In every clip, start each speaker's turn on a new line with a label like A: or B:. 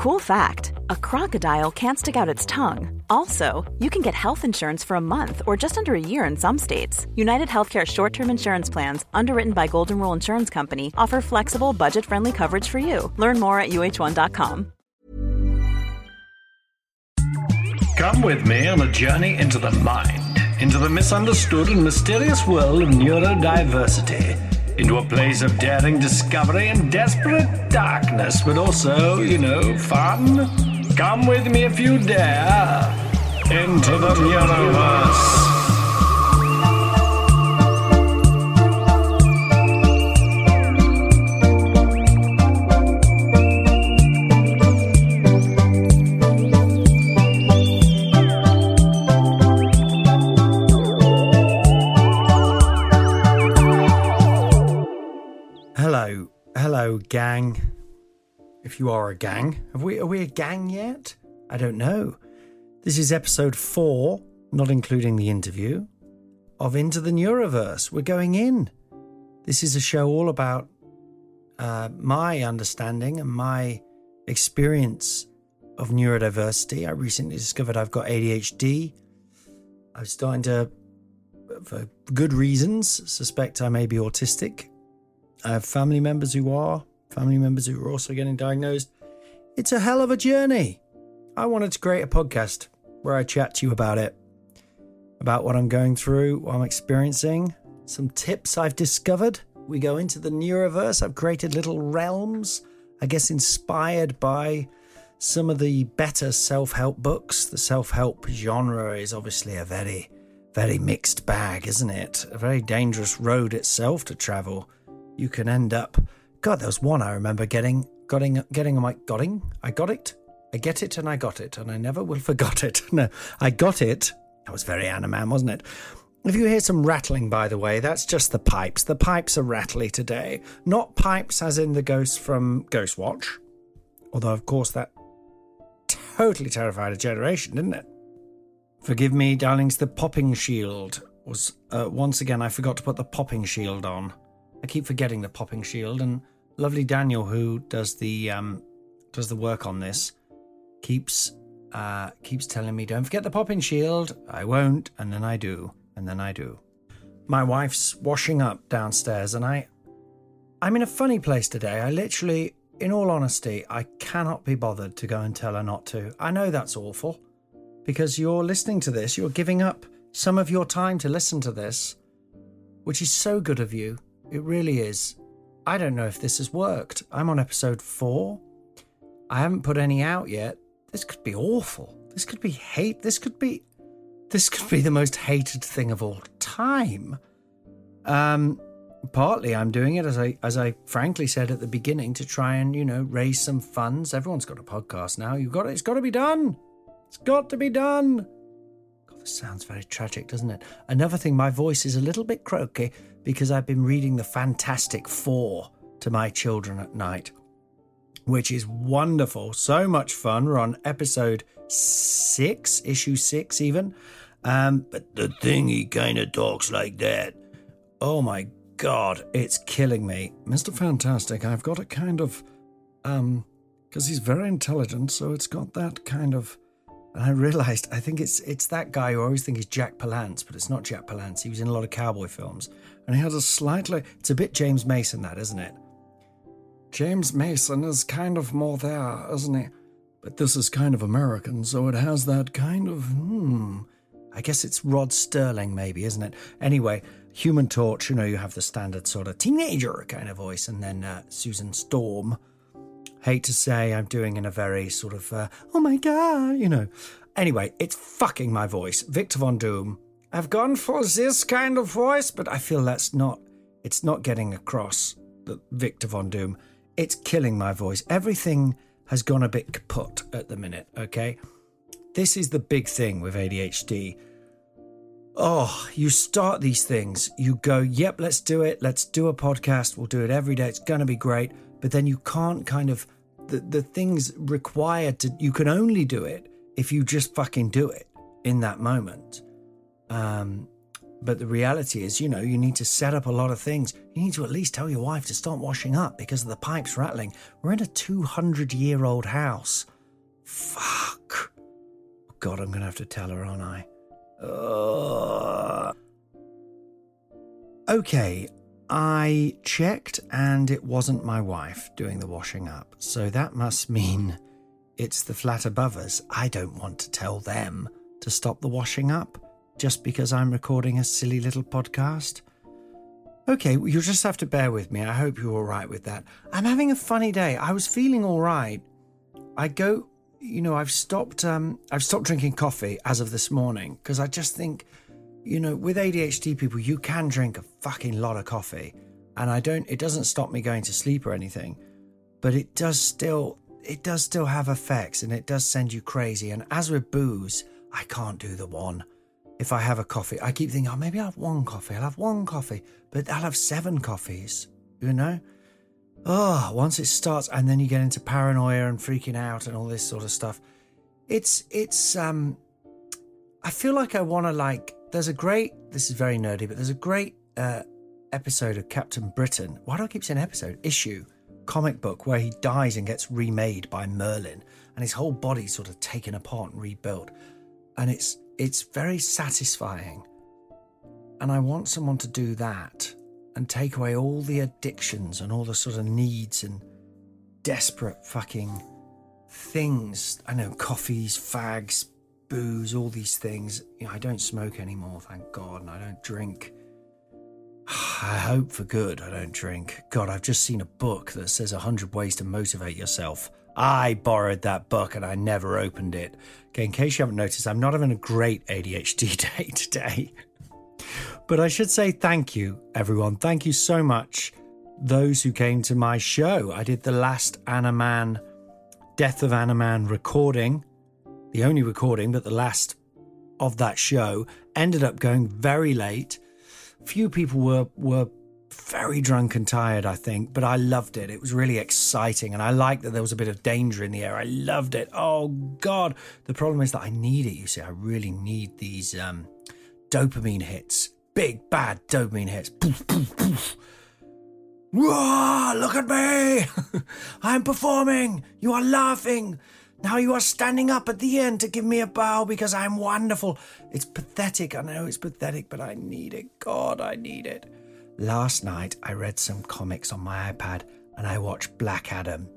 A: Cool fact a crocodile can't stick out its tongue. Also, you can get health insurance for a month or just under a year in some states. United Healthcare short term insurance plans, underwritten by Golden Rule Insurance Company, offer flexible, budget friendly coverage for you. Learn more at uhone.com.
B: Come with me on a journey into the mind, into the misunderstood and mysterious world of neurodiversity into a place of daring discovery and desperate darkness, but also, you know, fun. Come with me if you dare into the
C: Neuroverse. Gang. If you are a gang, have we are we a gang yet? I don't know. This is episode four, not including the interview, of Into the Neuroverse. We're going in. This is a show all about uh, my understanding and my experience of neurodiversity. I recently discovered I've got ADHD. I'm starting to, for good reasons, suspect I may be autistic. I have family members who are, family members who are also getting diagnosed. It's a hell of a journey. I wanted to create a podcast where I chat to you about it, about what I'm going through, what I'm experiencing, some tips I've discovered. We go into the neuroverse. I've created little realms, I guess, inspired by some of the better self help books. The self help genre is obviously a very, very mixed bag, isn't it? A very dangerous road itself to travel you can end up. God, there was one I remember getting, getting, getting on my, getting, I got it, I get it, and I got it, and I never will forgot it. No, I got it. That was very Anna Mann, wasn't it? If you hear some rattling, by the way, that's just the pipes. The pipes are rattly today. Not pipes as in the ghost from Ghostwatch. Although, of course, that totally terrified a generation, didn't it? Forgive me, darlings, the popping shield was, uh, once again, I forgot to put the popping shield on. I keep forgetting the popping shield, and lovely Daniel, who does the um, does the work on this, keeps uh, keeps telling me, "Don't forget the popping shield." I won't, and then I do, and then I do. My wife's washing up downstairs, and I, I'm in a funny place today. I literally, in all honesty, I cannot be bothered to go and tell her not to. I know that's awful, because you're listening to this, you're giving up some of your time to listen to this, which is so good of you. It really is. I don't know if this has worked. I'm on episode four. I haven't put any out yet. This could be awful. This could be hate. This could be. This could be the most hated thing of all time. Um, partly I'm doing it as I as I frankly said at the beginning to try and you know raise some funds. Everyone's got a podcast now. You've got it. It's got to be done. It's got to be done. Sounds very tragic, doesn't it? Another thing, my voice is a little bit croaky because I've been reading the Fantastic Four to my children at night, which is wonderful. So much fun. We're on episode six, issue six, even. Um, but the thing he kind of talks like that. Oh my god, it's killing me. Mr. Fantastic, I've got a kind of. Um, because he's very intelligent, so it's got that kind of. And I realised, I think it's it's that guy who I always think is Jack Palance, but it's not Jack Palance. He was in a lot of cowboy films and he has a slightly. It's a bit James Mason, that isn't it? James Mason is kind of more there, isn't he? But this is kind of American, so it has that kind of. Hmm. I guess it's Rod Sterling, maybe, isn't it? Anyway, Human Torch, you know, you have the standard sort of teenager kind of voice, and then uh, Susan Storm. Hate to say I'm doing in a very sort of, uh, oh my god, you know. Anyway, it's fucking my voice. Victor Von Doom, I've gone for this kind of voice, but I feel that's not, it's not getting across the Victor Von Doom. It's killing my voice. Everything has gone a bit kaput at the minute, okay? This is the big thing with ADHD. Oh, you start these things, you go, yep, let's do it. Let's do a podcast. We'll do it every day. It's going to be great. But then you can't kind of, the, the things required to, you can only do it if you just fucking do it in that moment. Um, But the reality is, you know, you need to set up a lot of things. You need to at least tell your wife to stop washing up because of the pipes rattling. We're in a 200 year old house. Fuck. God, I'm to have to tell her, aren't I? Ugh. Okay, I checked and it wasn't my wife doing the washing up. So that must mean it's the flat above us. I don't want to tell them to stop the washing up just because I'm recording a silly little podcast. Okay, you'll just have to bear with me. I hope you're all right with that. I'm having a funny day. I was feeling all right. I go, you know, I've stopped. Um, I've stopped drinking coffee as of this morning because I just think, you know, with ADHD people, you can drink a fucking lot of coffee, and I don't. It doesn't stop me going to sleep or anything, but it does still. It does still have effects, and it does send you crazy. And as with booze, I can't do the one if I have a coffee, I keep thinking, oh, maybe I'll have one coffee. I'll have one coffee, but I'll have seven coffees, you know? Oh, once it starts, and then you get into paranoia and freaking out and all this sort of stuff. It's, it's, um, I feel like I want to, like, there's a great, this is very nerdy, but there's a great uh, episode of Captain Britain. Why do I keep saying episode? Issue, comic book, where he dies and gets remade by Merlin, and his whole body's sort of taken apart and rebuilt. And it's, it's very satisfying. And I want someone to do that and take away all the addictions and all the sort of needs and desperate fucking things. I know coffees, fags, booze, all these things. You know, I don't smoke anymore, thank God, and I don't drink. I hope for good I don't drink. God, I've just seen a book that says 100 ways to motivate yourself. I borrowed that book and I never opened it. Okay, in case you haven't noticed, I'm not having a great ADHD day today. But I should say thank you, everyone. Thank you so much, those who came to my show. I did the last Anna Mann, Death of Anna Mann recording, the only recording, but the last of that show. Ended up going very late. Few people were were very drunk and tired, I think, but I loved it. It was really exciting, and I liked that there was a bit of danger in the air. I loved it. Oh God! The problem is that I need it. You see, I really need these um, dopamine hits, big bad dopamine hits. Poof, poof, poof. Whoa, look at me! I'm performing. You are laughing. Now you are standing up at the end to give me a bow because I'm wonderful. It's pathetic. I know it's pathetic, but I need it. God, I need it. Last night, I read some comics on my iPad and I watched Black Adam,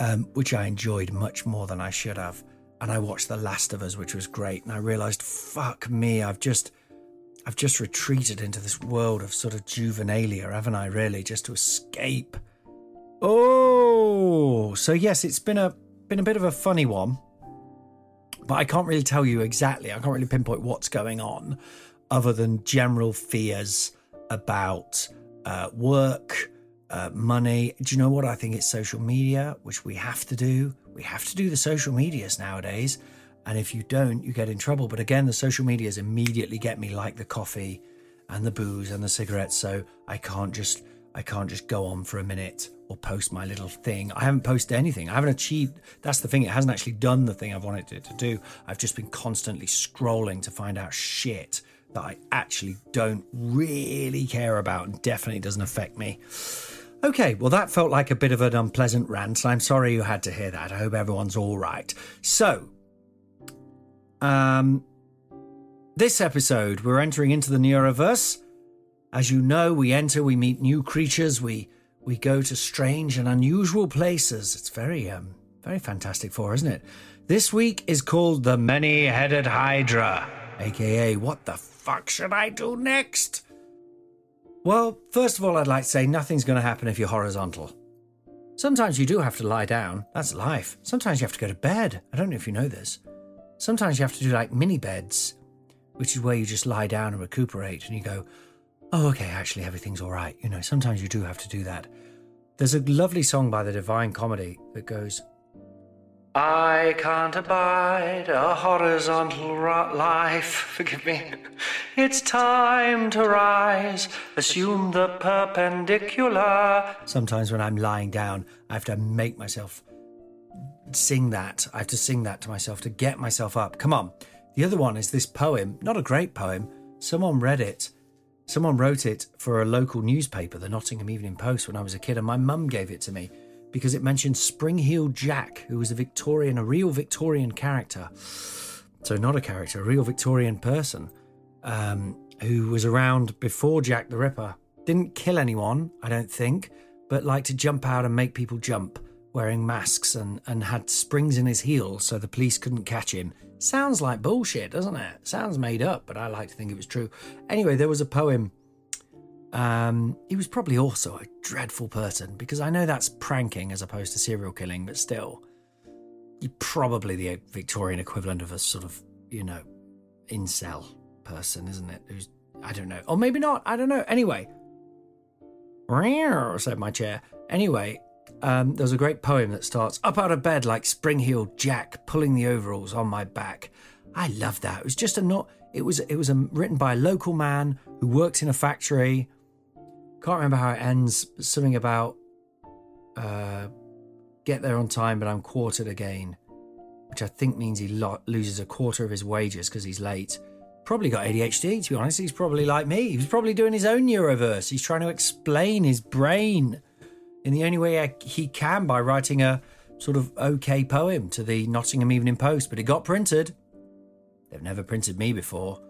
C: um, which I enjoyed much more than I should have. And I watched The Last of Us, which was great. And I realized, fuck me, I've just. I've just retreated into this world of sort of juvenilia, haven't I, really, just to escape. Oh, so yes, it's been a been a bit of a funny one, but I can't really tell you exactly. I can't really pinpoint what's going on, other than general fears about uh, work, uh, money. Do you know what? I think it's social media, which we have to do. We have to do the social medias nowadays. And if you don't, you get in trouble. But again, the social medias immediately get me like the coffee and the booze and the cigarettes. So I can't just I can't just go on for a minute or post my little thing. I haven't posted anything. I haven't achieved that's the thing. It hasn't actually done the thing I've wanted it to do. I've just been constantly scrolling to find out shit that I actually don't really care about and definitely doesn't affect me. Okay, well, that felt like a bit of an unpleasant rant, I'm sorry you had to hear that. I hope everyone's all right. So, um, this episode, we're entering into the Neuroverse. As you know, we enter, we meet new creatures, we we go to strange and unusual places. It's very um very Fantastic Four, isn't it? This week is called the Many-Headed Hydra, aka what the fuck should I do next? Well, first of all, I'd like to say nothing's going to happen if you're horizontal. Sometimes you do have to lie down. That's life. Sometimes you have to go to bed. I don't know if you know this. Sometimes you have to do like mini beds, which is where you just lie down and recuperate and you go, oh, okay, actually, everything's all right. You know, sometimes you do have to do that. There's a lovely song by the Divine Comedy that goes, I can't abide a horizontal life. Forgive me. It's time to rise. Assume the perpendicular. Sometimes when I'm lying down, I have to make myself sing that. I have to sing that to myself to get myself up. Come on. The other one is this poem, not a great poem. someone read it. Someone wrote it for a local newspaper, the Nottingham Evening Post, when I was a kid, and my mum gave it to me because it mentioned Spring-heeled Jack, who was a Victorian, a real Victorian character. So, not a character, a real Victorian person um, who was around before Jack the Ripper. Didn't kill anyone, I don't think, but liked to jump out and make people jump, wearing masks and, and had springs in his heels so the police couldn't catch him. Sounds like bullshit, doesn't it? Sounds made up, but I like to think it was true. Anyway, there was a poem. Um, he was probably also a dreadful person because I know that's pranking as opposed to serial killing, but still, you're probably the Victorian equivalent of a sort of, you know, incel person, isn't it? Who's I don't know, or maybe not. I don't know. Anyway, said my chair. Anyway, um, there's a great poem that starts up out of bed like spring-heeled Jack, pulling the overalls on my back. I love that. It was just a not. It was it was a, written by a local man who works in a factory. Can't remember how it ends. Something about uh, get there on time, but I'm quartered again, which I think means he lo- loses a quarter of his wages because he's late probably got ADHD, to be honest. He's probably like me. He's probably doing his own neuroverse. He's trying to explain his brain in the only way he can by writing a sort of okay poem to the Nottingham Evening Post, but it got printed. They've never printed me before.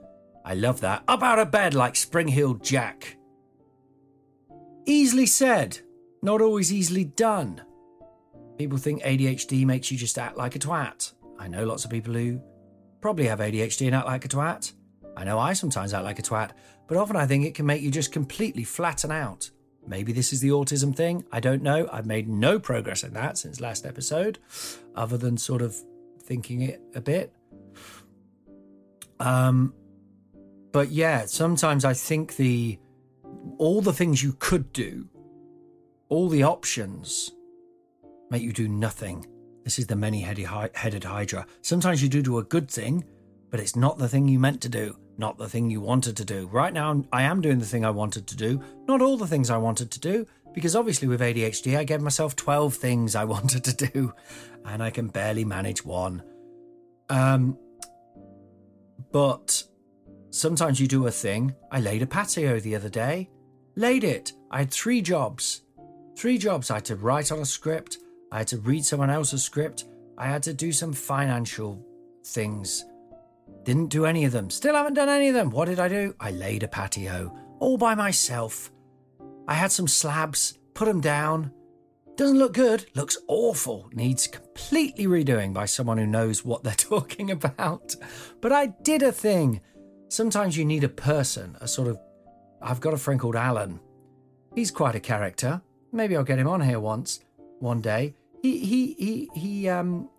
C: I love that. Up out of bed like Spring-heeled Jack. Easily said, not always easily done. People think ADHD makes you just act like a twat. I know lots of people who probably have ADHD and act like a twat. I know I sometimes act like a twat, but often I think it can make you just completely flatten out. Maybe this is the autism thing. I don't know. I've made no progress in that since last episode, other than sort of thinking it a bit. Um, but yeah, sometimes I think the all the things you could do, all the options, make you do nothing. This is the many-headed hydra. Sometimes you do do a good thing, but it's not the thing you meant to do not the thing you wanted to do. Right now, I am doing the thing I wanted to do, not all the things I wanted to do, because obviously with ADHD, I gave myself 12 things I wanted to do, and I can barely manage one. Um, but sometimes you do a thing. I laid a patio the other day, laid it. I had three jobs. Three jobs. I had to write on a script, I had to read someone else's script, I had to do some financial things. Didn't do any of them. Still haven't done any of them. What did I do? I laid a patio all by myself. I had some slabs, put them down. Doesn't look good, looks awful. Needs completely redoing by someone who knows what they're talking about. But I did a thing. Sometimes you need a person, a sort of. I've got a friend called Alan. He's quite a character. Maybe I'll get him on here once, one day. He he he he um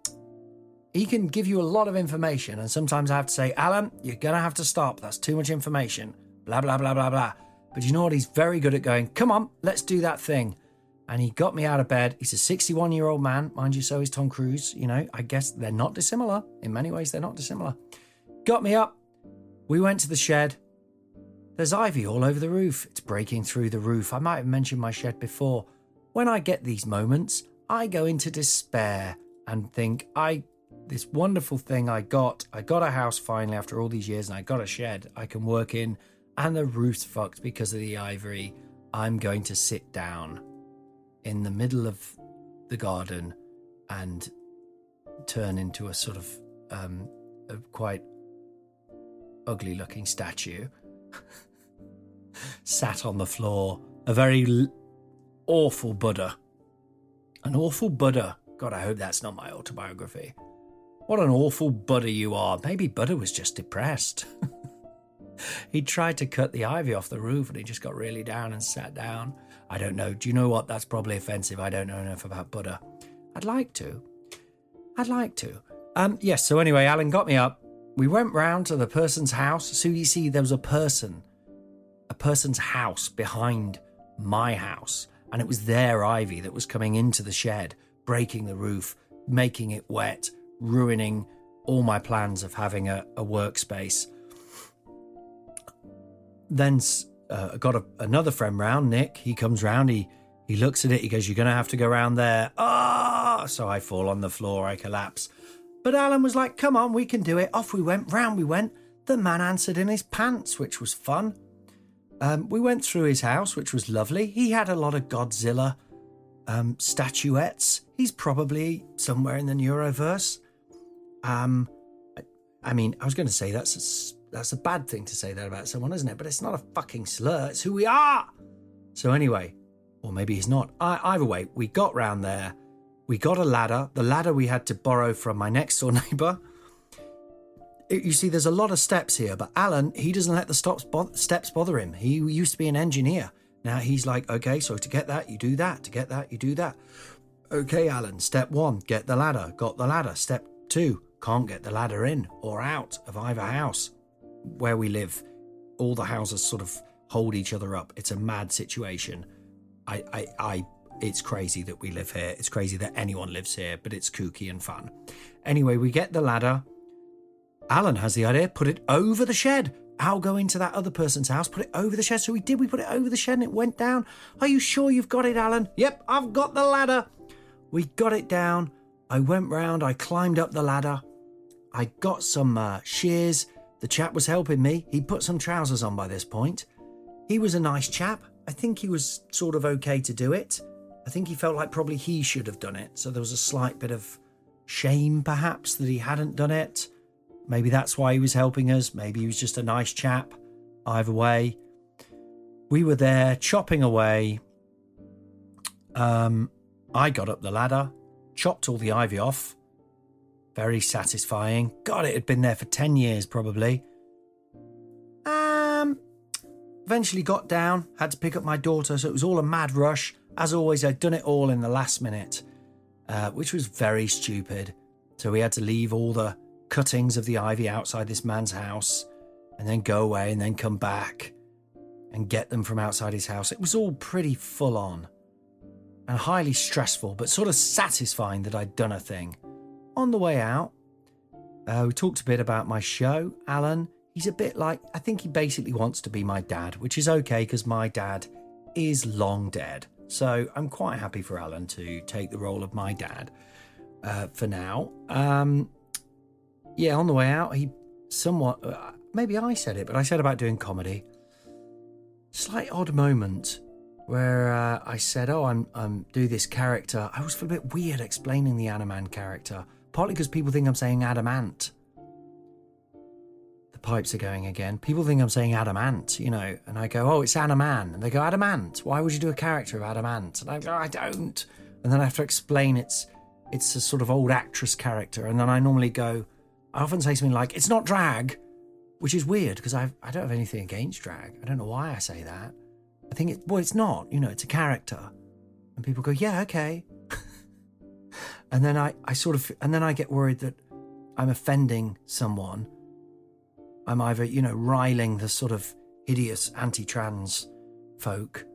C: he can give you a lot of information, and sometimes I have to say, Alan, you're going to have to stop. That's too much information. Blah, blah, blah, blah, blah. But you know what? He's very good at going, come on, let's do that thing. And he got me out of bed. He's a 61 year old man. Mind you, so is Tom Cruise. You know, I guess they're not dissimilar. In many ways, they're not dissimilar. Got me up. We went to the shed. There's ivy all over the roof. It's breaking through the roof. I might have mentioned my shed before. When I get these moments, I go into despair and think, I this wonderful thing I got. I got a house finally after all these years, and I got a shed I can work in, and the roof's fucked because of the ivory. I'm going to sit down in the middle of the garden and turn into a sort of um, a quite ugly looking statue sat on the floor, a very l- awful Buddha. An awful Buddha. God, I hope that's not my autobiography. What an awful Buddha you are. Maybe Buddha was just depressed. he tried to cut the ivy off the roof and he just got really down and sat down. I don't know. Do you know what? That's probably offensive. I don't know enough about Buddha. I'd like to. I'd like to. Um, yes, so anyway, Alan got me up. We went round to the person's house. So you see, there was a person, a person's house behind my house. And it was their ivy that was coming into the shed, breaking the roof, making it wet, ruining all my plans of having a, a workspace. Then uh, got a, another friend round, Nick. He comes round, he he looks at it, he goes, You're going to have to go round there. Ah! So I fall on the floor, I collapse. But Alan was like, Come on, we can do it. Off we went, round we went. the man answered in his pants, which was fun. Um, we went through his house, which was lovely. He had a lot of Godzilla um, statuettes. He's probably somewhere in the Neuroverse. Um, I, mean, I was going to say that's a, that's a bad thing to say that about someone, isn't it? But it's not a fucking slur. It's who we are. So anyway, or maybe he's not. I, either way, we got round there. We got a ladder. The ladder we had to borrow from my next door neighbour. You see, there's a lot of steps here, but Alan, he doesn't let the stops bo- steps bother him. He used to be an engineer. Now he's like, okay, so to get that, you do that. To get that, you do that. Okay, Alan, step one, get the ladder. Got the ladder. Step two, can't get the ladder in or out of either house. Where we live, all the houses sort of hold each other up. It's a mad situation. I, I, I, it's crazy that we live here. It's crazy that anyone lives here, but it's kooky and fun. Anyway, we get the ladder. Alan has the idea, put it over the shed. I'll go into that other person's house, put it over the shed. So we did, we put it over the shed and it went down. Are you sure you've got it, Alan? Yep, I've got the ladder. We got it down. I went round, I climbed up the ladder. I got some uh, shears. The chap was helping me. He put some trousers on by this point. He was a nice chap. I think he was sort of okay to do it. I think he felt like probably he should have done it. So there was a slight bit of shame, perhaps, that he hadn't done it. Maybe that's why he was helping us. Maybe he was just a nice chap. Either way, we were there chopping away. Um, I got up the ladder, chopped all the ivy off. Very satisfying. God, it had been there for 10 years probably. Um, eventually got down, had to pick up my daughter, so it was all a mad rush. As always, I'd done it all in the last minute, uh, which was very stupid. So we had to leave all the cuttings of the ivy outside this man's house and then go away and then come back and get them from outside his house. It was all pretty full on and highly stressful, but sort of satisfying that I'd done a thing. On the way out, uh, we talked a bit about my show. Alan, he's a bit like, I think he basically wants to be my dad, which is okay because my dad is long dead. So I'm quite happy for Alan to take the role of my dad uh, for now. Um, yeah, on the way out, he somewhat, uh, maybe I said it, but I said about doing comedy. Slight odd moment where uh, I said, "Oh, I'm I'm do this character." I was a bit weird explaining the Anna Mann character, partly because people think I'm saying adamant. The pipes are going again. People think I'm saying adamant, you know, and I go, "Oh, it's Anna Mann," and they go, "Adamant? Why would you do a character of adamant?" And I go, "I don't," and then I have to explain it's it's a sort of old actress character, and then I normally go, I often say something like, it's not drag, which is weird because I I don't have anything against drag. I don't know why I say that. I think it, well, it's not, you know, it's a character. And people go, yeah, okay. And then I, I sort of, and then I get worried that I'm offending someone. I'm either, you know, riling the sort of hideous anti-trans folk,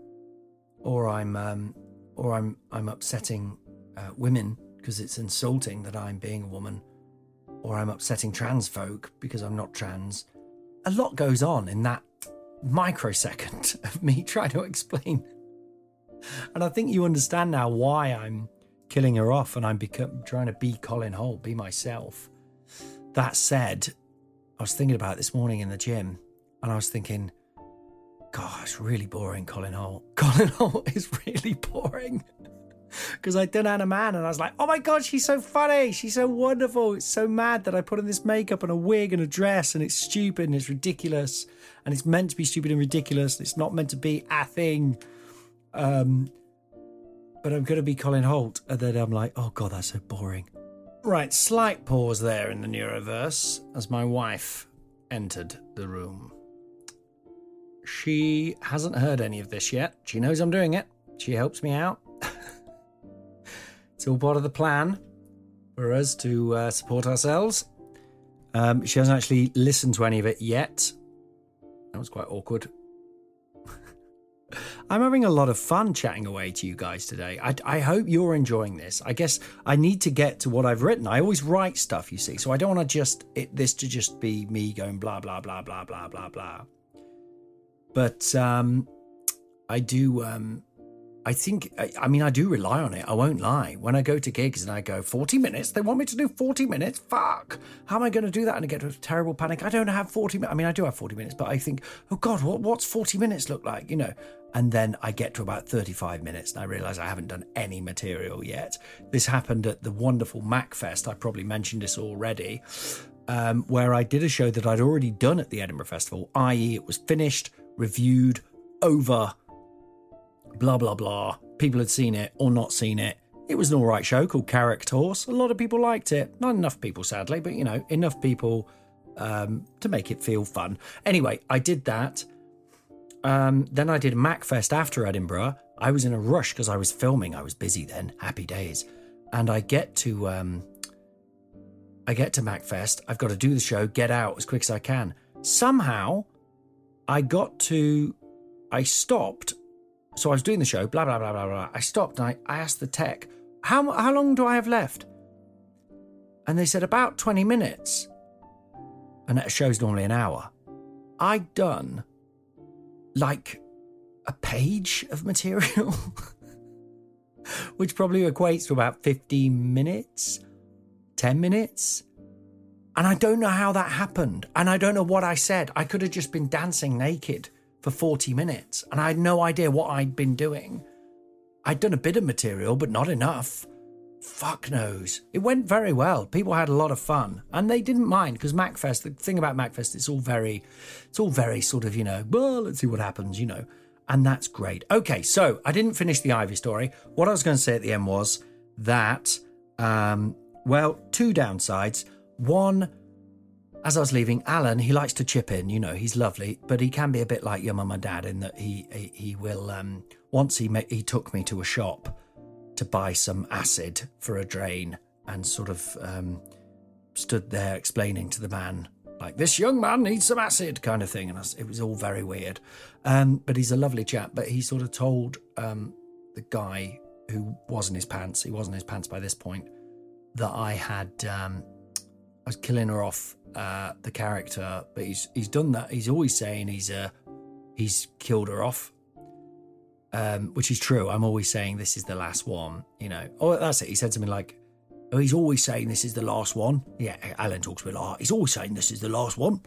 C: or I'm, um, or I'm, I'm upsetting uh, women because it's insulting that I'm being a woman or I'm upsetting trans folk because I'm not trans. A lot goes on in that microsecond of me trying to explain. And I think you understand now why I'm killing her off and I'm become, trying to be Colin Hoult, be myself. That said, I was thinking about this morning in the gym and I was thinking, gosh, really boring, Colin Hoult. Colin Hoult is really boring because I'd done Anna Mann and I was like, oh my god, she's so funny. She's so wonderful. It's so mad that I put on this makeup and a wig and a dress and it's stupid and it's ridiculous and it's meant to be stupid and ridiculous. It's not meant to be a thing. Um, but I'm going to be Colin Hoult. And then I'm like, oh god, that's so boring. Right, slight pause there in the Neuroverse as my wife entered the room. She hasn't heard any of this yet. She knows I'm doing it. She helps me out. It's all part of the plan for us to uh, support ourselves. Um, she hasn't actually listened to any of it yet. That was quite awkward. I'm having a lot of fun chatting away to you guys today. I, I, hope you're enjoying this. I guess I need to get to what I've written. I always write stuff, you see, so I don't want to just it, this to just be me going blah blah blah blah blah blah blah. But um, I do um, I think, I, I mean, I do rely on it. I won't lie. When I go to gigs and I go, 40 minutes, they want me to do 40 minutes? Fuck. How am I going to do that? And I get a terrible panic. I don't have 40 minutes. I mean, I do have 40 minutes, but I think, oh God, what, what's 40 minutes look like? You know, and then I get to about 35 minutes and I realize I haven't done any material yet. This happened at the wonderful MacFest. I probably mentioned this already, um, where I did a show that I'd already done at the Edinburgh Festival, i.e., it was finished, reviewed, over blah, blah, blah. People had seen it or not seen it. It was an all right show called Carrick Horse. A lot of people liked it. Not enough people, sadly, but you know, enough people um, to make it feel fun. Anyway, I did that. Um, then I did MacFest after Edinburgh. I was in a rush because I was filming. I was busy then. Happy days. And I get to um, I get to MacFest. I've got to do the show, get out as quick as I can. Somehow, I got to. I stopped so I was doing the show, blah, blah, blah, blah, blah. I stopped and I, I asked the tech, how, how long do I have left? And they said, about 20 minutes. And a show's normally an hour. I'd done like a page of material, which probably equates to about 15 minutes, 10 minutes. And I don't know how that happened. And I don't know what I said. I could have just been dancing naked for 40 minutes and I had no idea what I'd been doing. I'd done a bit of material, but not enough. Fuck knows. It went very well. People had a lot of fun and they didn't mind because MacFest, the thing about MacFest, it's all very, it's all very sort of, you know, well, let's see what happens, you know, and that's great. Okay, so I didn't finish the Ivy story. What I was going to say at the end was that, um, well, two downsides. One, as I was leaving, Alan, he likes to chip in. You know, he's lovely, but he can be a bit like your mum and dad in that he he, he will. Um, once he he took me to a shop to buy some acid for a drain, and sort of um, stood there explaining to the man like this young man needs some acid kind of thing, and was, it was all very weird. Um, but he's a lovely chap. But he sort of told um, the guy who was in his pants, he wasn't his pants by this point, that I had um, I was killing her off uh, the character, but he's he's done that. He's always saying he's uh, he's killed her off, um, which is true. I'm always saying this is the last one. You know, oh that's it. He said something like, "Oh, he's always saying this is the last one." Yeah, Alan talks a bit like, "He's always saying this is the last one,"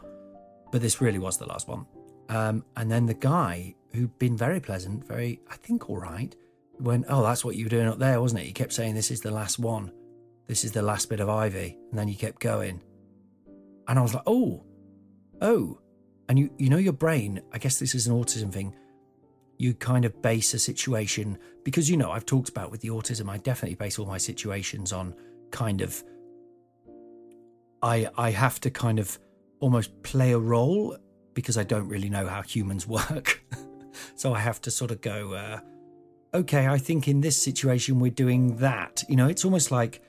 C: but this really was the last one. Um, and then the guy who'd been very pleasant, very I think all right, went, "Oh, that's what you were doing up there, wasn't it?" He kept saying, "This is the last one." This is the last bit of ivy, and then you kept going and I was like, oh, oh. And you, you know, your brain, I guess this is an autism thing. You kind of base a situation because, you know, I've talked about with the autism, I definitely base all my situations on kind of, I, I have to kind of almost play a role because I don't really know how humans work. so I have to sort of go, uh, okay, I think in this situation we're doing that. You know, it's almost like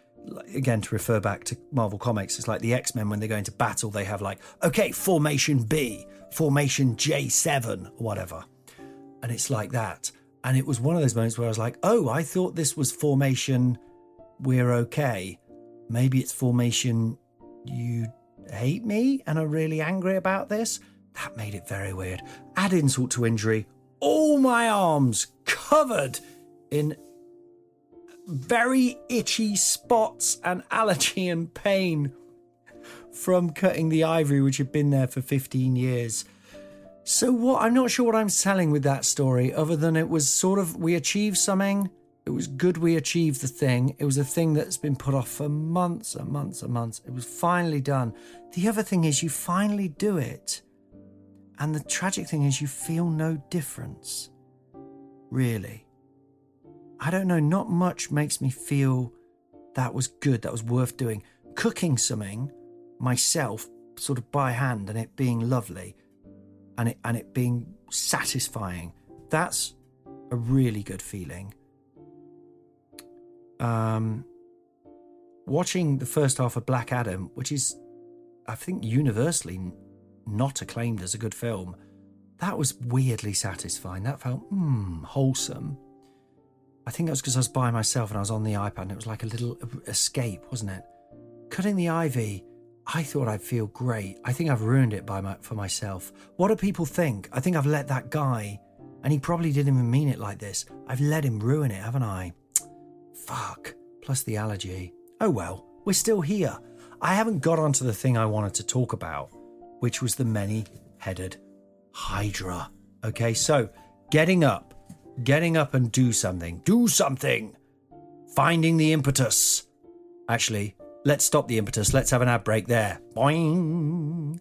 C: again to refer back to Marvel Comics, it's like the X Men when they go into battle, they have like, okay, formation B, formation J7, or whatever. And it's like that. And it was one of those moments where I was like, oh, I thought this was formation, we're okay. Maybe it's formation, you hate me and are really angry about this. That made it very weird. Add insult to injury, all my arms covered in very itchy spots and allergy and pain from cutting the ivory, which had been there for 15 years. So, what I'm not sure what I'm selling with that story, other than it was sort of we achieved something. It was good we achieved the thing. It was a thing that's been put off for months and months and months. It was finally done. The other thing is, you finally do it. And the tragic thing is, you feel no difference. Really. I don't know, not much makes me feel that was good, that was worth doing. Cooking something myself, sort of by hand, and it being lovely and it and it being satisfying, that's a really good feeling. Um watching the first half of Black Adam, which is I think universally not acclaimed as a good film, that was weirdly satisfying. That felt hmm, wholesome. I think that was because I was by myself and I was on the iPad and it was like a little escape, wasn't it? Cutting the ivy, I thought I'd feel great. I think I've ruined it by my, for myself. What do people think? I think I've let that guy And he probably didn't even mean it like this. I've let him ruin it, haven't I? Fuck. Plus the allergy. Oh well, we're still here. I haven't got onto the thing I wanted to talk about, which was the many headed Hydra. Okay, so getting up, getting up and do something. Do something. Finding the impetus. Actually, let's stop the impetus. Let's have an ad break there. Boing.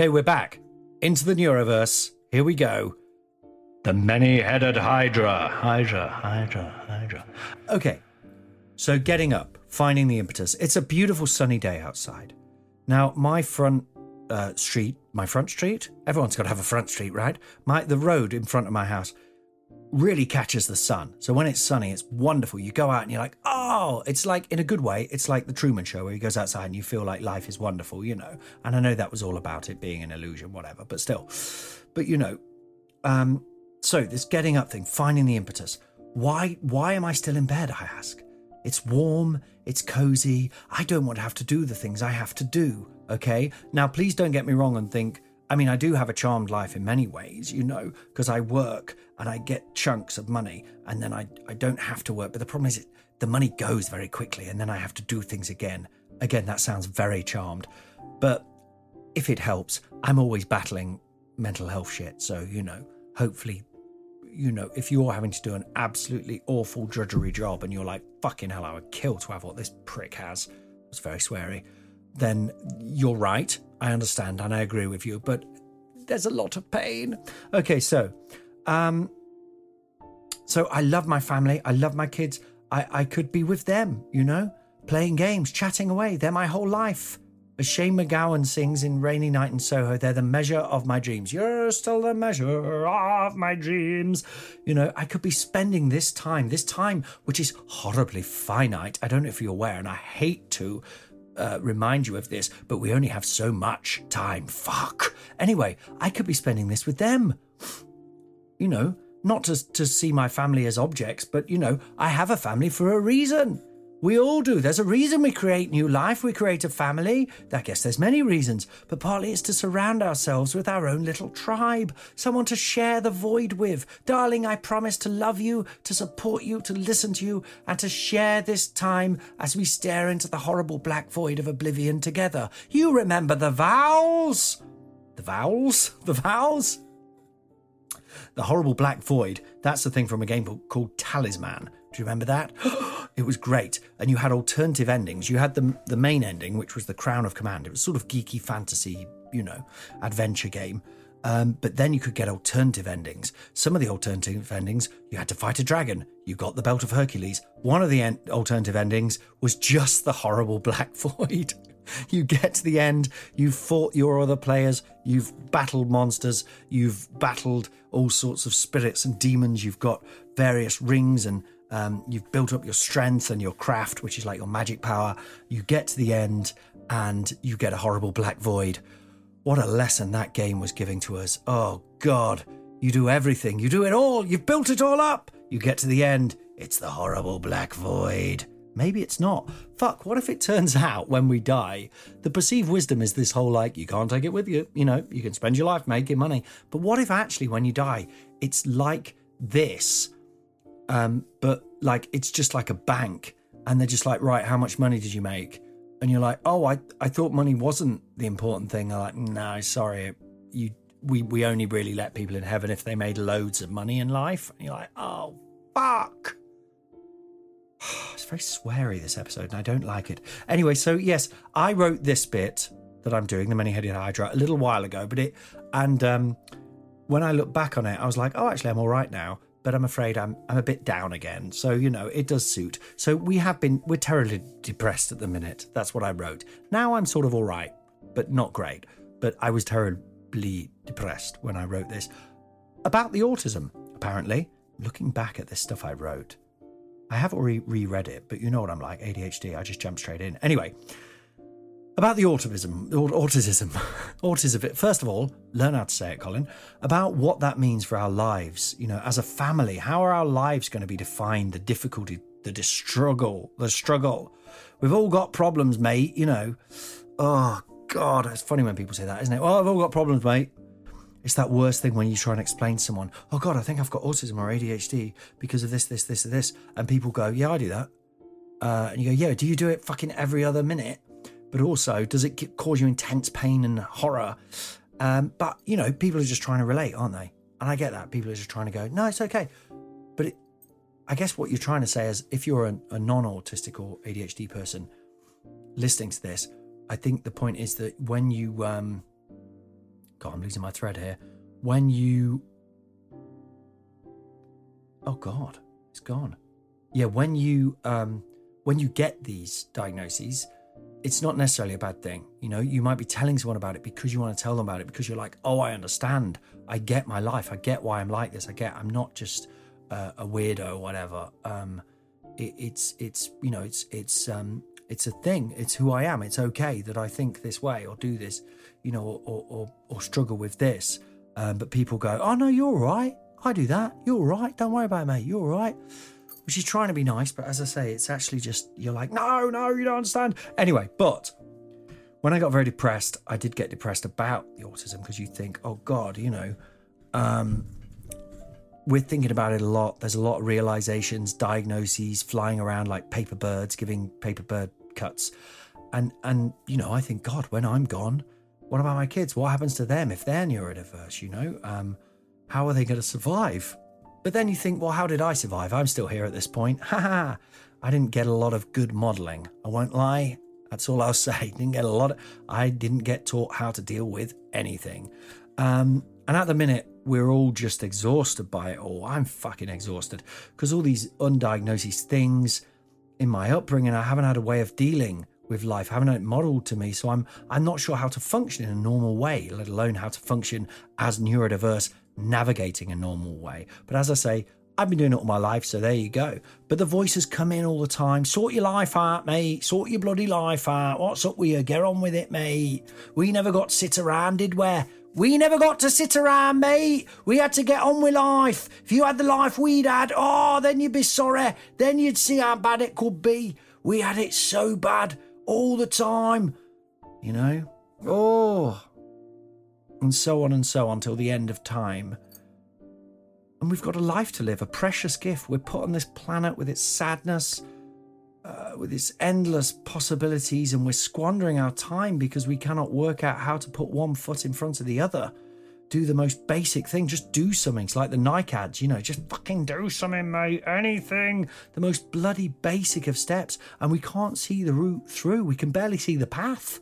C: Okay, we're back. Into the Neuroverse. Here we go.
B: The many headed Hydra. Hydra, Hydra, Hydra.
C: Okay, so getting up, finding the impetus. It's a beautiful sunny day outside. Now, my front uh, street, my front street, everyone's got to have a front street, right? My The road in front of my house really catches the sun. So when it's sunny, it's wonderful. You go out and you're like, oh, it's like in a good way. It's like the Truman Show where he goes outside and you feel like life is wonderful, you know. And I know that was all about it being an illusion, whatever, but still. But you know, um, so this getting up thing, finding the impetus. Why? Why am I still in bed? I ask. It's warm. It's cozy. I don't want to have to do the things I have to do. Okay. Now, please don't get me wrong and think. I mean, I do have a charmed life in many ways, you know, because I work and I get chunks of money and then I, I don't have to work. But the problem is, it, the money goes very quickly and then I have to do things again. Again, that sounds very charmed. But if it helps, I'm always battling mental health shit. So, you know, hopefully, you know, if you're having to do an absolutely awful drudgery job and you're like, fucking hell, I would kill to have what this prick has, it's very sweary, then you're right. I understand and I agree with you, but there's a lot of pain. Okay, so, um, so I love my family. I love my kids. I, I could be with them, you know, playing games, chatting away. They're my whole life. As Shane MacGowan sings in Rainy Night in Soho, they're the measure of my dreams. You're still the measure of my dreams. You know, I could be spending this time, this time, which is horribly finite. I don't know if you're aware, and I hate to uh, remind you of this, but we only have so much time. Fuck. Anyway, I could be spending this with them. You know, not to, to see my family as objects, but, you know, I have a family for a reason. We all do. There's a reason we create new life. We create a family. I guess there's many reasons, but partly it's to surround ourselves with our own little tribe, someone to share the void with. Darling, I promise to love you, to support you, to listen to you, and to share this time as we stare into the horrible black void of oblivion together. You remember the vows? The vows? The vows? The horrible black void. That's the thing from a game book called Talisman. Do you remember that? it was great. And you had alternative endings. You had the the main ending, which was the Crown of Command. It was sort of geeky fantasy, you know, adventure game. Um, but then you could get alternative endings. Some of the alternative endings, you had to fight a dragon. You got the Belt of Hercules. One of the en- alternative endings was just the horrible Black Void. you get to the end, you've fought your other players, you've battled monsters, you've battled all sorts of spirits and demons, you've got various rings and um, you've built up your strength and your craft, which is like your magic power. You get to the end and you get a horrible black void. What a lesson that game was giving to us. Oh, God. You do everything. You do it all. You've built it all up. You get to the end. It's the horrible black void. Maybe it's not. Fuck, what if it turns out when we die, the perceived wisdom is this whole like, you can't take it with you. You know, you can spend your life making money. But what if actually when you die, it's like this, um, but like it's just like a bank and they're just like, right, how much money did you make? And you're like, oh, I, I thought money wasn't the important thing. I'm like, no, sorry, you we, we only really let people in heaven if they made loads of money in life. And you're like, oh, fuck. It's very sweary, this episode, and I don't like it. Anyway, so yes, I wrote this bit that I'm doing, the many headed Hydra, a little while ago, but it, and um, when I look back on it, I was like, oh, actually, I'm all right now. But I'm afraid I'm I'm a bit down again. So you know it does suit. So we have been we're terribly depressed at the minute. That's what I wrote. Now I'm sort of all right, but not great. But I was terribly depressed when I wrote this about the autism. Apparently, looking back at this stuff I wrote, I have already reread it, but you know what I'm like ADHD. I just jump straight in. Anyway, about the autism, autism, autism. First of all, learn how to say it, Colin. About what that means for our lives. You know, as a family, how are our lives going to be defined? The difficulty, the struggle, the struggle. We've all got problems, mate. You know. Oh God, it's funny when people say that, isn't it? Well, I've all got problems, mate. It's that worst thing when you try and explain to someone, oh God, I think I've got autism or ADHD because of this, this, this, or this. And people go, yeah, I do that. Uh, and you go, yeah, do you do it fucking every other minute? But also, does it cause you intense pain and horror? Um, but, you know, people are just trying to relate, aren't they? And I get that. People are just trying to go, no, it's okay. But it, I guess what you're trying to say is if you're a, a non autistic or ADHD person listening to this, I think the point is that when you, um, God, I'm losing my thread here. When you. Oh, God, it's gone. Yeah, when you um, when you get these diagnoses, it's not necessarily a bad thing. You know, you might be telling someone about it because you want to tell them about it because you're like, oh, I understand. I get my life. I get why I'm like this. I get I'm not just uh, a weirdo or whatever. Um, it, it's it's you know it's it's um, it's a thing. It's who I am. It's okay that I think this way or do this you know, or, or, or struggle with this. Um, but people go, oh, no, you're all right. I do that. You're all right. Don't worry about it, mate. You're all right. Which is trying to be nice. But as I say, it's actually just, you're like, no, no, you don't understand. Anyway, but when I got very depressed, I did get depressed about the autism because you think, oh, God, you know, um, we're thinking about it a lot. There's a lot of realizations, diagnoses flying around like paper birds, giving paper bird cuts. And, and, you know, I think, God, when I'm gone, what about my kids? What happens to them if they're neurodiverse? You know, um, how are they going to survive? But then you think, well, how did I survive? I'm still here at this point. Ha ha! I didn't get a lot of good modelling. I won't lie. That's all I'll say. Didn't get a lot. Of, I didn't get taught how to deal with anything. Um, and at the minute, we're all just exhausted by it all. I'm fucking exhausted because all these undiagnosed things in my upbringing, I haven't had a way of dealing with life, haven't had it modeled to me. So I'm I'm not sure how to function in a normal way, let alone how to function as neurodiverse, navigating a normal way. But as I say, I've been doing it all my life, so there you go. But the voices come in all the time. Sort your life out, mate. Sort your bloody life out. What's up with you? Get on with it, mate. We never got to sit around, did we? We never got to sit around, mate. We had to get on with life. If you had the life we'd had, oh, then you'd be sorry. Then you'd see how bad it could be. We had it so bad all the time, you know? Oh. And so on and so on till the end of time. And we've got a life to live, a precious gift. We're put on this planet with its sadness, uh, with its endless possibilities, and we're squandering our time because we cannot work out how to put one foot in front of the other do the most basic thing. Just do something. It's like the Nike ads, you know, just fucking do something, mate. Anything. The most bloody basic of steps. And we can't see the route through. We can barely see the path.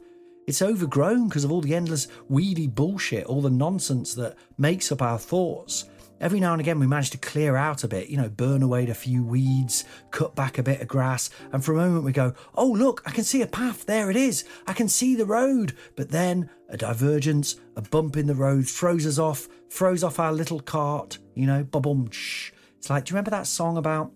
C: It's overgrown because of all the endless weedy bullshit, all the nonsense that makes up our thoughts every now and again we manage to clear out a bit, you know, burn away a few weeds, cut back a bit of grass, and for a moment we go, oh, look, I can see a path, there it is, I can see the road. But then a divergence, a bump in the road throws us off, throws off our little cart, you know, bum shh. It's like, do you remember that song about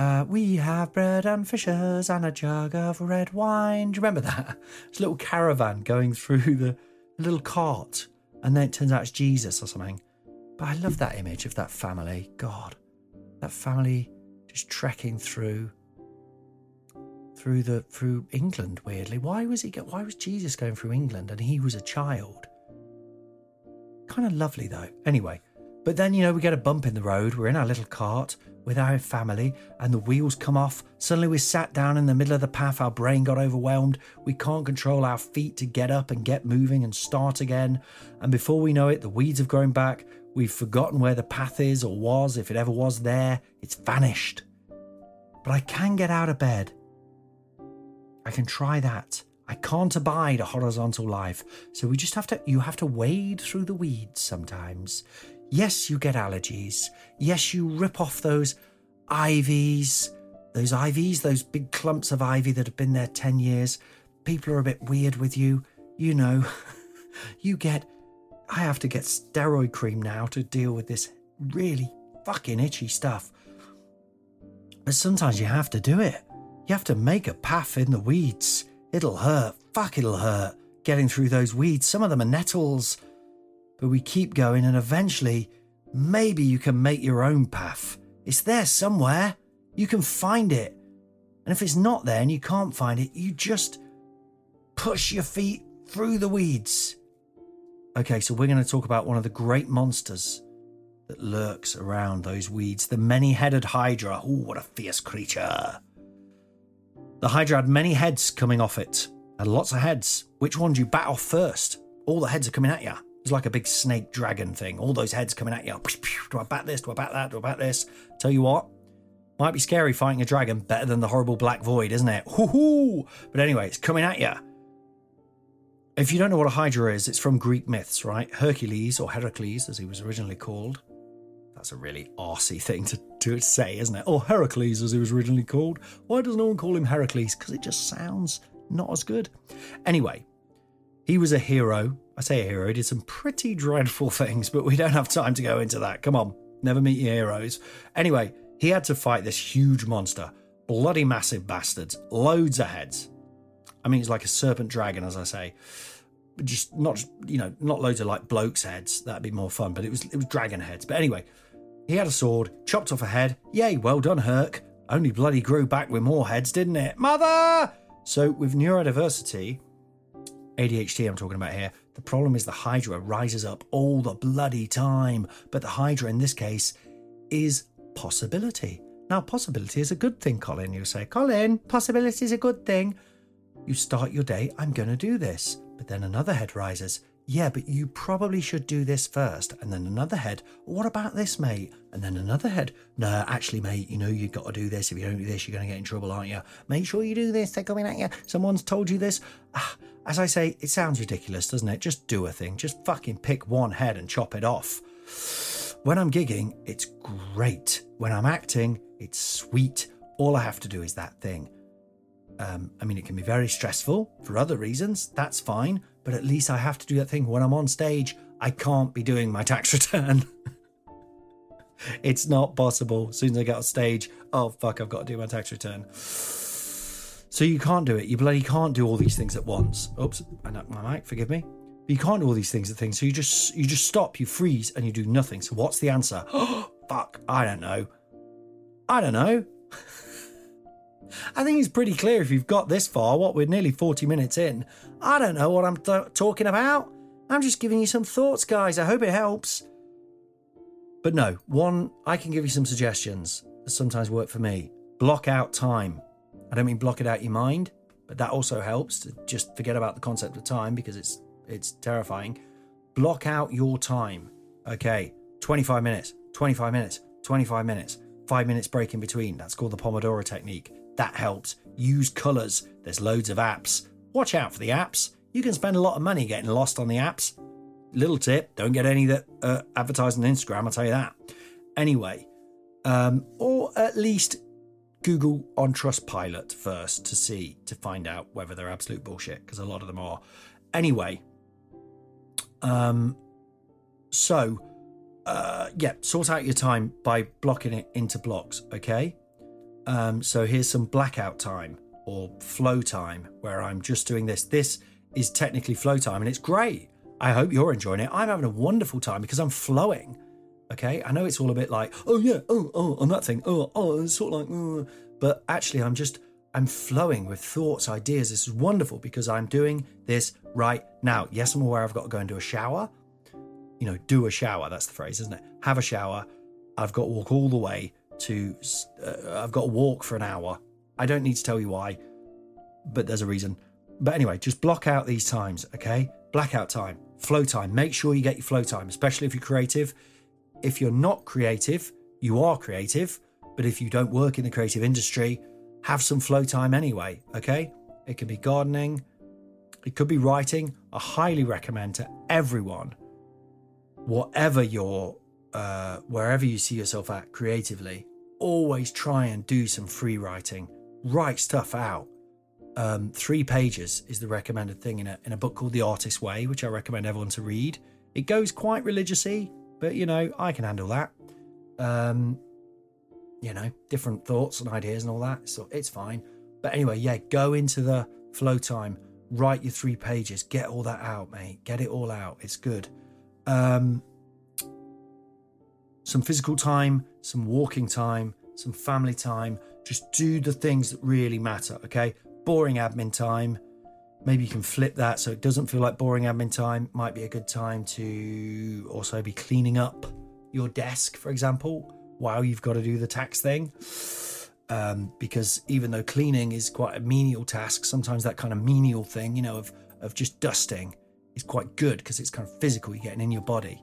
C: uh, we have bread and fishes and a jug of red wine? Do you remember that? It's a little caravan going through the little cart, and then it turns out it's Jesus or something. But I love that image of that family. God, that family just trekking through through the through England. Weirdly, why was he? Why was Jesus going through England and he was a child? Kind of lovely though. Anyway, but then you know we get a bump in the road. We're in our little cart with our family, and the wheels come off. Suddenly we're sat down in the middle of the path. Our brain got overwhelmed. We can't control our feet to get up and get moving and start again. And before we know it, the weeds have grown back. We've forgotten where the path is or was, if it ever was there. It's vanished. But I can get out of bed I can try that. I can't abide a horizontal life, so we just have to, you have to wade through the weeds sometimes. Yes, you get allergies. Yes, you rip off those ivies, those ivies, those big clumps of ivy that have been there 10 years. People are a bit weird with you. You know, you get, I have to get steroid cream now to deal with this really fucking itchy stuff. But sometimes you have to do it. You have to make a path in the weeds. It'll hurt. Fuck, it'll hurt. Getting through those weeds. Some of them are nettles. But we keep going, and eventually, maybe you can make your own path. It's there somewhere. You can find it. And if it's not there and you can't find it, you just push your feet through the weeds. Okay, so we're going to talk about one of the great monsters that lurks around those weeds the many headed Hydra. Oh, what a fierce creature! The Hydra had many heads coming off it. and lots of heads. Which one do you bat off first? All the heads are coming at you. It's like a big snake dragon thing. All those heads coming at you. Do I bat this? Do I bat that? Do I bat this? Tell you what, might be scary fighting a dragon. Better than the horrible black void, isn't it? Hoo-hoo! But anyway, it's coming at you. If you don't know what a Hydra is, it's from Greek myths, right? Hercules, or Heracles as he was originally called, that's a really arsey thing to, to say, isn't it? Or Heracles, as he was originally called. Why does no one call him Heracles? Because it just sounds not as good. Anyway, he was a hero. I say a hero, he did some pretty dreadful things, but we don't have time to go into that. Come on, never meet your heroes. Anyway, he had to fight this huge monster. Bloody massive bastards. Loads of heads. I mean, it's like a serpent dragon, as I say. But just not, you know, not loads of like blokes' heads. That'd be more fun. But it was it was dragon heads. But anyway, he had a sword, chopped off a head. Yay, well done, Herc. Only bloody grew back with more heads, didn't it? Mother! So, with neurodiversity, ADHD I'm talking about here, the problem is the Hydra rises up all the bloody time. But the Hydra in this case is possibility. Now, possibility is a good thing, Colin. You say, Colin, possibility is a good thing. You start your day, I'm going to do this. But then another head rises yeah, but you probably should do this first. And then another head, what about this, mate? And then another head, no, actually, mate, you know you've got to do this. If you don't do this, you're going to get in trouble, aren't you? Make sure you do this. They're coming at you. Someone's told you this. Ah, as I say, it sounds ridiculous, doesn't it? Just do a thing. Just fucking pick one head and chop it off. When I'm gigging, it's great. When I'm acting, it's sweet. All I have to do is that thing. Um, I mean, it can be very stressful for other reasons. That's fine but at least I have to do that thing when I'm on stage. I can't be doing my tax return. it's not possible. As soon as I get on stage, oh fuck, I've got to do my tax return. So you can't do it. You bloody can't do all these things at once. Oops, I knocked my mic. Forgive me. But you can't do all these things at things. So you just you just stop. You freeze and you do nothing. So what's the answer? Oh fuck, I don't know. I don't know. I think it's pretty clear if you've got this far, what we're nearly 40 minutes in. I don't know what I'm talking about. I'm just giving you some thoughts, guys. I hope it helps. But no, one, I can give you some suggestions that sometimes work for me. Block out time. I don't mean block it out your mind, but that also helps to just forget about the concept of time because it's it's terrifying. Block out your time. Okay, 25 minutes, 25 minutes, 25 minutes, 5 minutes break in between. That's called the Pomodoro technique. That helps. Use colours. There's loads of apps. Watch out for the apps. You can spend a lot of money getting lost on the apps. Little tip: don't get any that uh, advertise on Instagram. I'll tell you that. Anyway, um, or at least Google on Trustpilot first to see to find out whether they're absolute bullshit because a lot of them are. Anyway, um, so uh, yeah, sort out your time by blocking it into blocks. Okay. Um, so here's some blackout time or flow time where I'm just doing this. This is technically flow time and it's great. I hope you're enjoying it. I'm having a wonderful time because I'm flowing. Okay. I know it's all a bit like, oh yeah, oh, oh, on that thing. Oh, oh, it's sort of like, oh. but actually, I'm just, I'm flowing with thoughts, ideas. This is wonderful because I'm doing this right now. Yes, I'm aware I've got to go and do a shower. You know, do a shower. That's the phrase, isn't it? Have a shower. I've got to walk all the way to, uh, I've got to walk for an hour. I don't need to tell you why, but there's a reason. But anyway, just block out these times, okay? Blackout time, flow time. Make sure you get your flow time, especially if you're creative. If you're not creative, you are creative. But if you don't work in the creative industry, have some flow time anyway, okay? It can be gardening, it could be writing. I highly recommend to everyone, whatever your, uh, wherever you see yourself at creatively, always try and do some free writing. Write stuff out. Um, three pages is the recommended thing in a, in a book called The Artist's Way, which I recommend everyone to read. It goes quite religiousy, but you know, I can handle that. Um, you know, different thoughts and ideas and all that. So it's fine. But anyway, yeah, go into the flow time, write your three pages, get all that out, mate. Get it all out. It's good. Um, some physical time, some walking time, some family time. Just do the things that really matter, okay? Boring admin time. Maybe you can flip that so it doesn't feel like boring admin time. Might be a good time to also be cleaning up your desk, for example while you've got to do the tax thing. Um, because even though cleaning is quite a menial task, sometimes that kind of menial thing, you know, of of just dusting is quite good because it's kind of physical. You're getting in your body.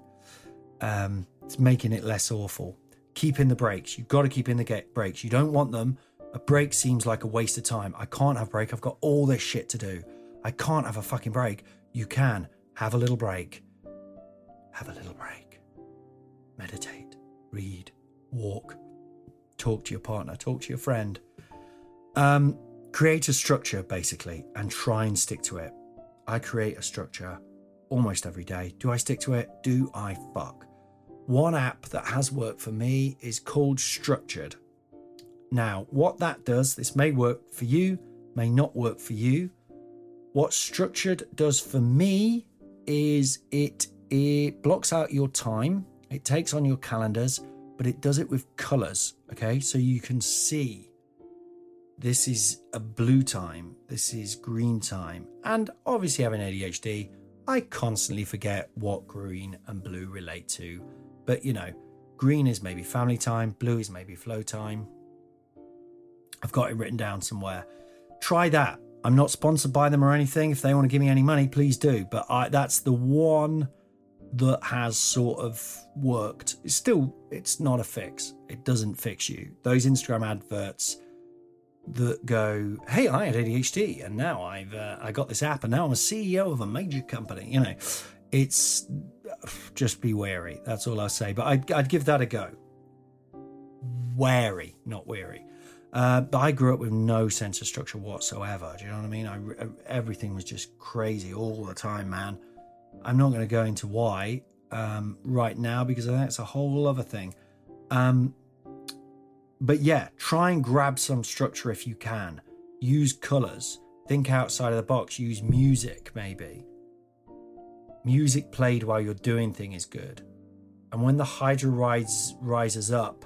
C: Um, it's making it less awful. Keep in the breaks. You've got to keep in the get breaks. You don't want them. A break seems like a waste of time. I can't have break. I've got all this shit to do. I can't have a fucking break. You can have a little break. Have a little break. Meditate. Read walk, talk to your partner, talk to your friend. Um, create a structure basically and try and stick to it. I create a structure almost every day. Do I stick to it? Do I fuck? One app that has worked for me is called Structured. Now, what that does, this may work for you, may not work for you. What Structured does for me is it it blocks out your time, it takes on your calendars, but it does it with colors. Okay, so you can see this is a blue time, this is green time, and obviously having ADHD, I constantly forget what green and blue relate to. But you know, green is maybe family time, blue is maybe flow time. I've got it written down somewhere. Try that. I'm not sponsored by them or anything. If they want to give me any money, please do. But I, that's the one that has sort of worked. It's still, it's not a fix. It doesn't fix you. Those Instagram adverts that go, "Hey, I had ADHD, and now I've uh, I got this app, and now I'm a CEO of a major company." You know, it's just be wary. That's all I say. But I'd, I'd give that a go. Wary, not weary. Uh, but I grew up with no sense of structure whatsoever. Do you know what I mean? I, everything was just crazy all the time, man. I'm not going to go into why um, right now because I think that's a whole other thing. Um, but yeah, try and grab some structure if you can. Use colors. Think outside of the box. Use music, maybe. Music played while you're doing thing is good. And when the Hydra rise, rises up,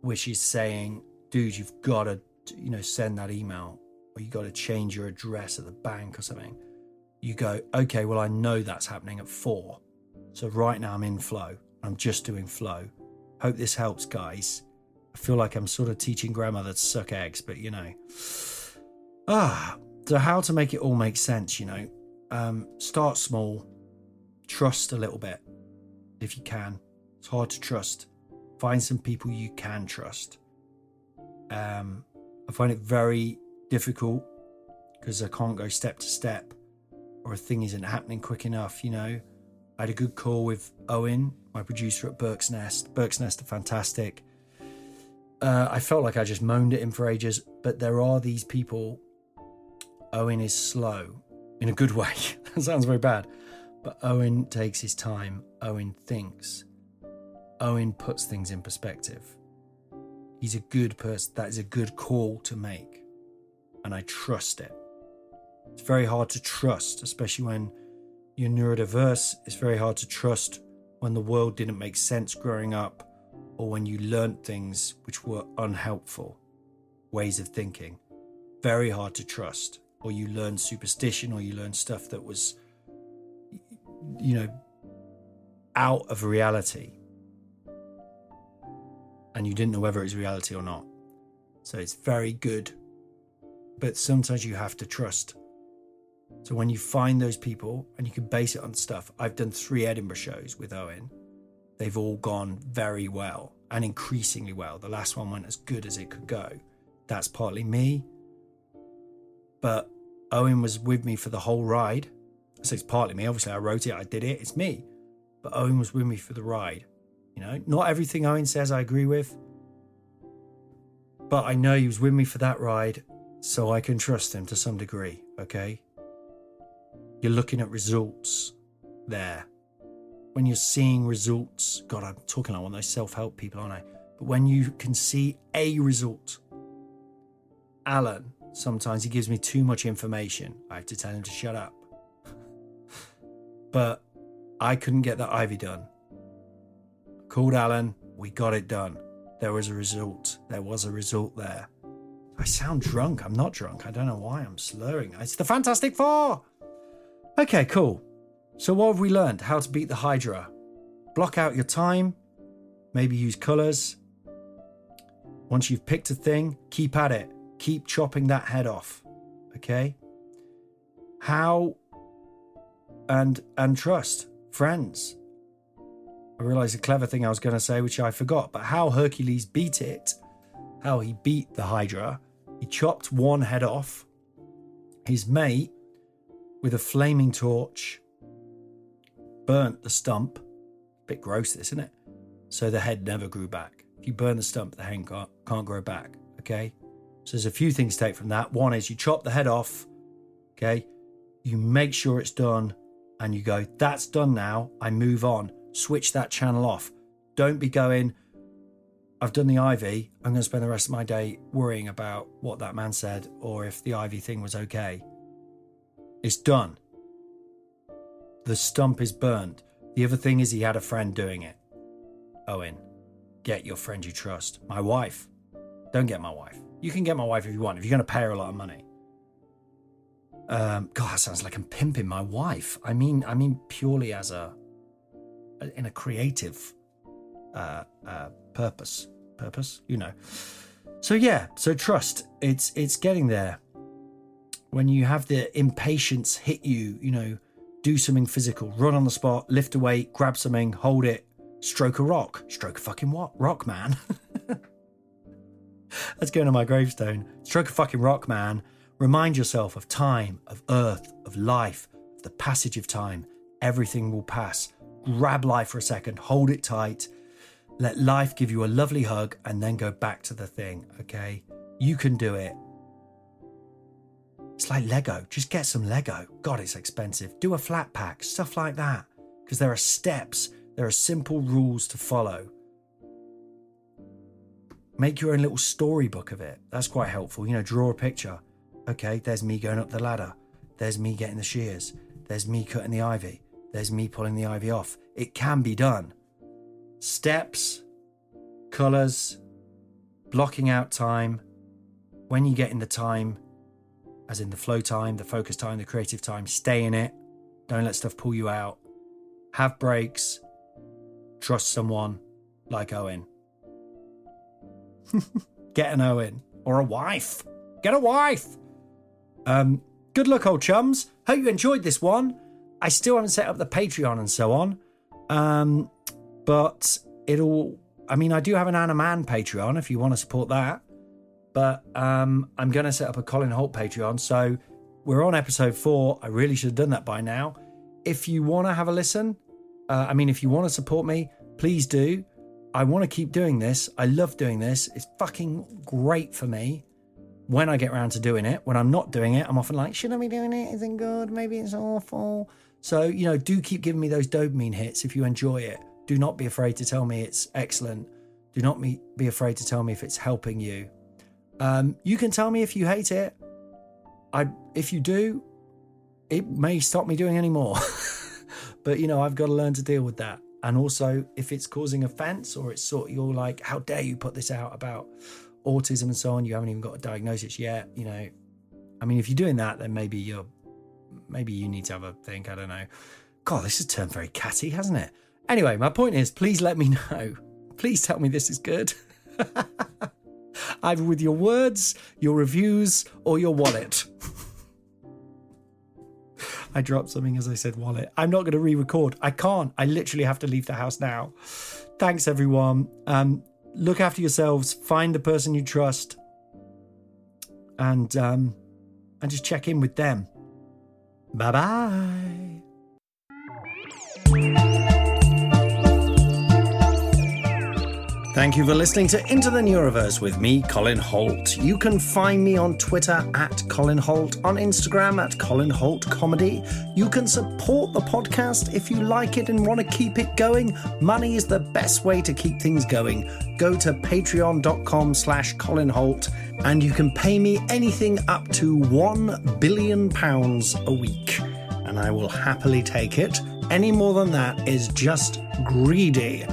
C: which is saying, dude, you've got to, you know, send that email or you got to change your address at the bank or something you go, okay, well, I know that's happening at four. So right now I'm in flow. I'm just doing flow. Hope this helps, guys. I feel like I'm sort of teaching grandmother to suck eggs, but you know. Ah, so how to make it all make sense, you know? Um, start small, trust a little bit if you can. It's hard to trust. Find some people you can trust. Um, I find it very difficult because I can't go step to step or a thing isn't happening quick enough, you know. I had a good call with Owen, my producer at Berk's Nest. Berk's Nest are fantastic. Uh, I felt like I just moaned at him for ages, but there are these people. Owen is slow in a good way. that sounds very bad, But Owen takes his time. Owen thinks. Owen puts things in perspective. He's a good person. That is a good call to make. And I trust it. It's very hard to trust, especially when you're neurodiverse. It's very hard to trust when the world didn't make sense growing up or when you learnt things which were unhelpful ways of thinking. Very hard to trust. Or you learn superstition or you learn stuff that was, you know, out of reality. And you didn't know whether it was reality or not. So it's very good. But sometimes you have to trust. So when you find those people and you can base it on stuff, I've done three Edinburgh shows with Owen. They've all gone very well and increasingly well. The last one went as good as it could go. That's partly me. But Owen was with me for the whole ride. So it's partly me. Obviously, I wrote it, I did it, it's me. But Owen was with me for the ride. You know, not everything Owen says I agree with. But I know he was with me for that ride, so I can trust him to some degree, okay? You're looking at results there. When you're seeing results, God, I'm talking like one of those self help people, aren't I? But when you can see a result, Alan, sometimes he gives me too much information. I have to tell him to shut up. but I couldn't get that Ivy done. Called Alan, we got it done. There was a result. There was a result there. I sound drunk. I'm not drunk. I don't know why I'm slurring. It's the Fantastic Four. Okay, cool. So, what have we learned? How to beat the Hydra. Block out your time. Maybe use colors. Once you've picked a thing, keep at it. Keep chopping that head off. Okay? How and and trust friends. I realized a clever thing I was going to say, which I forgot, but how Hercules beat it, how he beat the Hydra, he chopped one head off. His mate, with a flaming torch, burnt the stump. Bit gross, this, isn't it? So the head never grew back. If you burn the stump, the head can't, can't grow back. Okay? So there's a few things to take from that. One is you chop the head off. Okay? You make sure it's done and you go, that's done now. I move on switch that channel off. Don't be going, I've done the Ivy. I'm going to spend the rest of my day worrying about what that man said or if the Ivy thing was okay. It's done. The stump is burnt. The other thing is, he had a friend doing it. Owen, get your friend you trust. My wife. Don't get my wife. You can get my wife if you want, if you're going to pay her a lot of money. Um, God, that sounds like I'm pimping my wife. I mean, I mean purely as a in a creative uh, uh, purpose. Purpose, you know. So yeah, so trust. It's it's getting there. When you have the impatience hit you, you know, do something physical, run on the spot, lift a weight, grab something, hold it, stroke a rock, stroke a fucking what? Rock man. Let's go to my gravestone. Stroke a fucking rock man. Remind yourself of time, of earth, of life, of the passage of time. Everything will pass grab life for a second, hold it tight, let life give you a lovely hug, and then go back to the thing, okay? You can do it. It's like Lego. Just get some Lego. God, it's expensive. Do a flat pack, stuff like that. Because there are steps, there are simple rules to follow. Make your own little storybook of it. That's quite helpful. You know, draw a picture. Okay, there's me going up the ladder. There's me getting the shears. There's me cutting the ivy there's me pulling the ivy off. It can be done. Steps, colours, blocking out time. When you get in the time, as in the flow time, the focus time, the creative time, stay in it. Don't let stuff pull you out. Have breaks. Trust someone like Owen. get an Owen or a wife. Get a wife. Um, good luck, old chums. Hope you enjoyed this one. I still haven't set up the Patreon and so on. Um, but it'll, I mean, I do have an Anna Mann Patreon if you want to support that. But um, I'm going to set up a Colin Hoult Patreon. So we're on episode four. I really should have done that by now. If you want to have a listen, uh, I mean, if you want to support me, please do. I want to keep doing this. I love doing this. It's fucking great for me. when I get around to doing it. When I'm not doing it, I'm often like, should I be doing it? Is it good? Maybe it's awful. So, you know, do keep giving me those dopamine hits if you enjoy it. Do not be afraid to tell me it's excellent. Do not be afraid to tell me if it's helping you. Um, you can tell me if you hate it. I, if you do, it may stop me doing any more. but you know, I've got to learn to deal with that. And also, if it's causing offense or it's sort of, you're like, how dare you put this out about autism and so on? You haven't even got a diagnosis yet. You know, I mean, if you're doing that, then maybe you're, maybe you need to have a think. I don't know. God, this has turned very catty, hasn't it? Anyway, my point is, please let me know. Please tell me this is good. Either with your words, your reviews, or your wallet. I dropped something as I said wallet. I'm not going to re record. I can't. I literally have to leave the house now. Thanks, everyone. Um, look after yourselves. Find the person you trust. And, um, and just check in with them. Bye bye. Thank you for listening to Into the Neuroverse with me, Colin Hoult. You can find me on Twitter at Colin Hoult, on Instagram at Colin Hoult Comedy. You can support the podcast if you like it and want to keep it going. Money is the best way to keep things going. Go to patreon.com slash Colin Hoult and you can pay me anything up to one billion pounds a week. And I will happily take it. Any more than that is just greedy.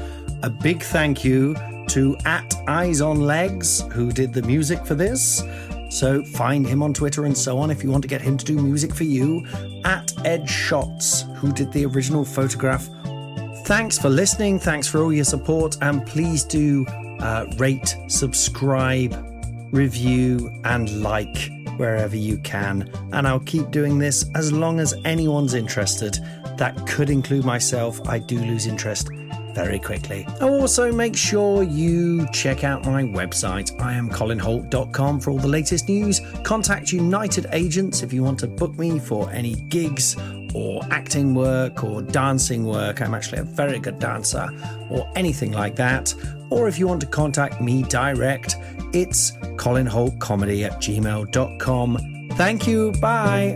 C: A big thank you to at Eyes on Legs, who did the music for this. So find him on Twitter and so on if you want to get him to do music for you. At Ed Shots, who did the original photograph. Thanks for listening. Thanks for all your support. And please do uh, rate, subscribe, review, and like wherever you can. And I'll keep doing this as long as anyone's interested. That could include myself. I do lose interest very quickly. Oh, also, make sure you check out my website, iamcolinhoult.com, for all the latest news. Contact United Agents if you want to book me for any gigs or acting work or dancing work. I'm actually a very good dancer or anything like that. Or if you want to contact me direct, it's colinhoultcomedy at gmail.com. Thank you. Bye.